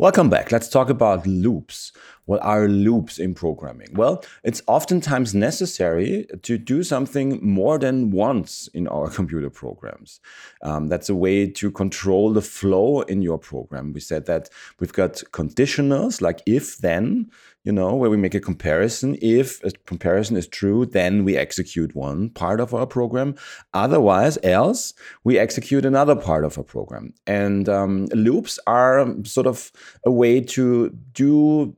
Welcome back. Let's talk about loops. What are loops in programming? Well, it's oftentimes necessary to do something more than once in our computer programs. Um, that's a way to control the flow in your program. We said that we've got conditionals like if then, you know, where we make a comparison. If a comparison is true, then we execute one part of our program. Otherwise, else, we execute another part of our program. And um, loops are sort of a way to do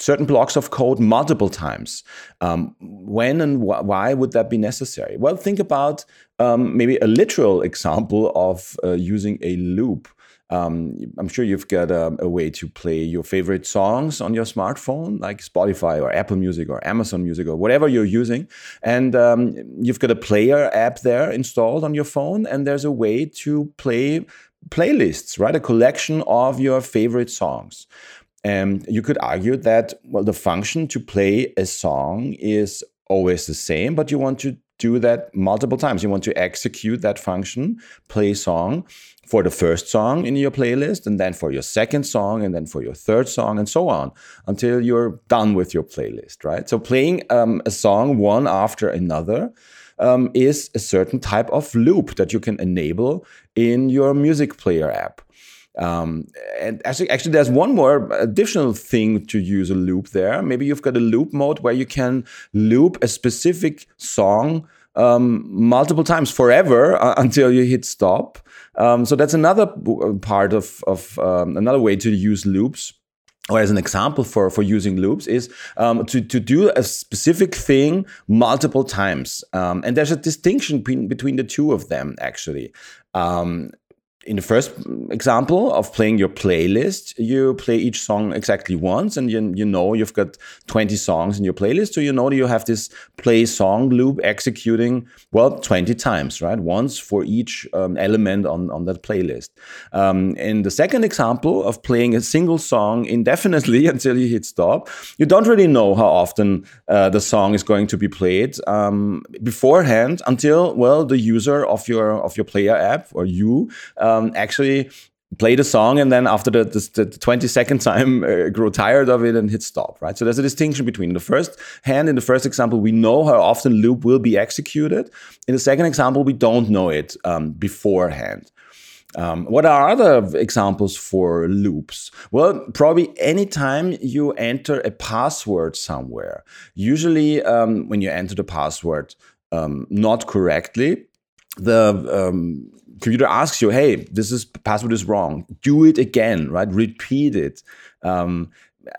certain blocks of code multiple times. Um, when and wh why would that be necessary? Well, think about um, maybe a literal example of uh, using a loop. Um, I'm sure you've got a, a, way to play your favorite songs on your smartphone, like Spotify or Apple Music or Amazon Music or whatever you're using. And um, you've got a player app there installed on your phone, and there's a way to play playlists, right? A collection of your favorite songs. And you could argue that, well, the function to play a song is always the same, but you want to do that multiple times. You want to execute that function, play song for the first song in your playlist, and then for your second song, and then for your third song, and so on until you're done with your playlist, right? So playing um, a song one after another um, is a certain type of loop that you can enable in your music player app. Um, and actually, actually, there's one more additional thing to use a loop there. Maybe you've got a loop mode where you can loop a specific song um, multiple times forever uh, until you hit stop. Um, so that's another part of, of um, another way to use loops or as an example for, for using loops is um, to, to do a specific thing multiple times. Um, and there's a distinction between, between the two of them, actually. Um, in the first example of playing your playlist, you play each song exactly once, and you, you know you've got 20 songs in your playlist, so you know that you have this play song loop executing, well, 20 times, right? Once for each um, element on, on that playlist. Um, in the second example of playing a single song indefinitely until you hit stop, you don't really know how often uh, the song is going to be played um, beforehand until, well, the user of your, of your player app or you um, actually play the song and then after the, the, the 20 second time uh, grow tired of it and hit stop right so there's a distinction between the first hand in the first example we know how often loop will be executed in the second example we don't know it um, beforehand um, what are other examples for loops? Well, probably anytime you enter a password somewhere. Usually, um, when you enter the password um, not correctly, the um, computer asks you, "Hey, this is password is wrong. Do it again, right? Repeat it." Um,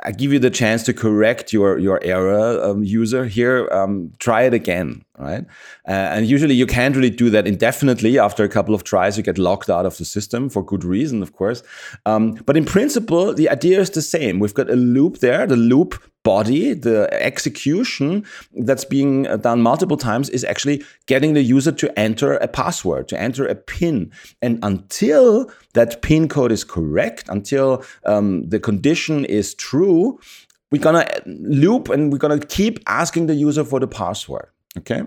I give you the chance to correct your your error, um, user. Here, um, try it again, right? Uh, and usually, you can't really do that indefinitely. After a couple of tries, you get locked out of the system for good reason, of course. Um, but in principle, the idea is the same. We've got a loop there. The loop body, the execution that's being done multiple times is actually getting the user to enter a password, to enter a PIN. And until that PIN code is correct, until um, the condition is true, we're gonna loop and we're gonna keep asking the user for the password. Okay.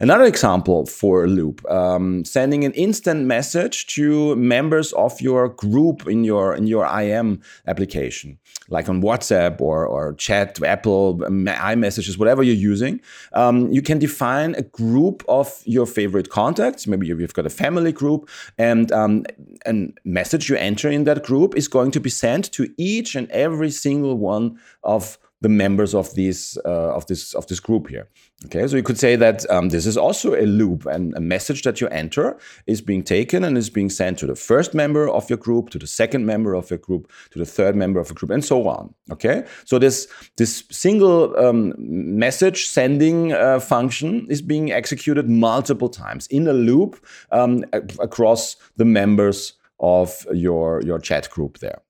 Another example for a loop, um, sending an instant message to members of your group in your in your IM application, like on WhatsApp or or chat, Apple, iMessages, whatever you're using. Um, you can define a group of your favorite contacts. Maybe you've got a family group, and um, a message you enter in that group is going to be sent to each and every single one of the members of these uh, of this of this group here. Okay, so you could say that um, this is also a loop, and a message that you enter is being taken and is being sent to the first member of your group, to the second member of your group, to the third member of a group, and so on. Okay, so this this single um, message sending uh, function is being executed multiple times in a loop um, across the members of your your chat group there.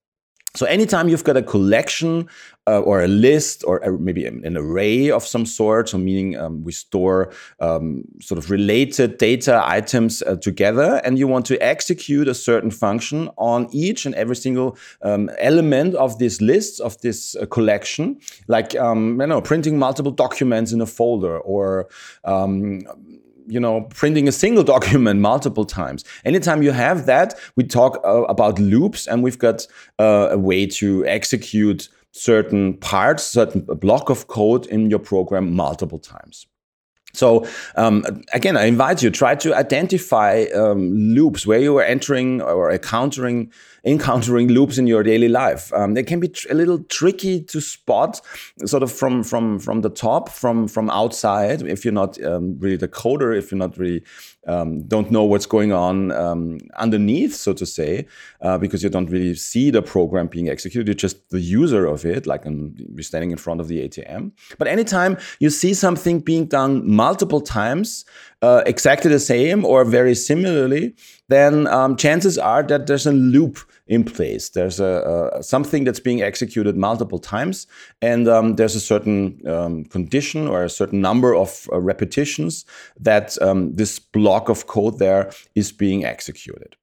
So anytime you've got a collection uh, or a list or a, maybe an array of some sort, so meaning um, we store um, sort of related data items uh, together, and you want to execute a certain function on each and every single um, element of this list of this uh, collection, like um, you know printing multiple documents in a folder or um, you know, printing a single document multiple times. Anytime you have that, we talk uh, about loops, and we've got uh, a way to execute certain parts, certain block of code in your program multiple times. So um, again, I invite you to try to identify um, loops where you are entering or encountering encountering loops in your daily life. Um, they can be a little tricky to spot, sort of from from from the top, from from outside. If you're not um, really the coder, if you're not really um, don't know what's going on um, underneath, so to say, uh, because you don't really see the program being executed. You're just the user of it, like you're standing in front of the ATM. But anytime you see something being done multiple times, uh, exactly the same or very similarly, then um, chances are that there's a loop in place. There's a, something that's being executed multiple times, and um, there's a certain um, condition or a certain number of uh, repetitions that um, this block of code there is being executed.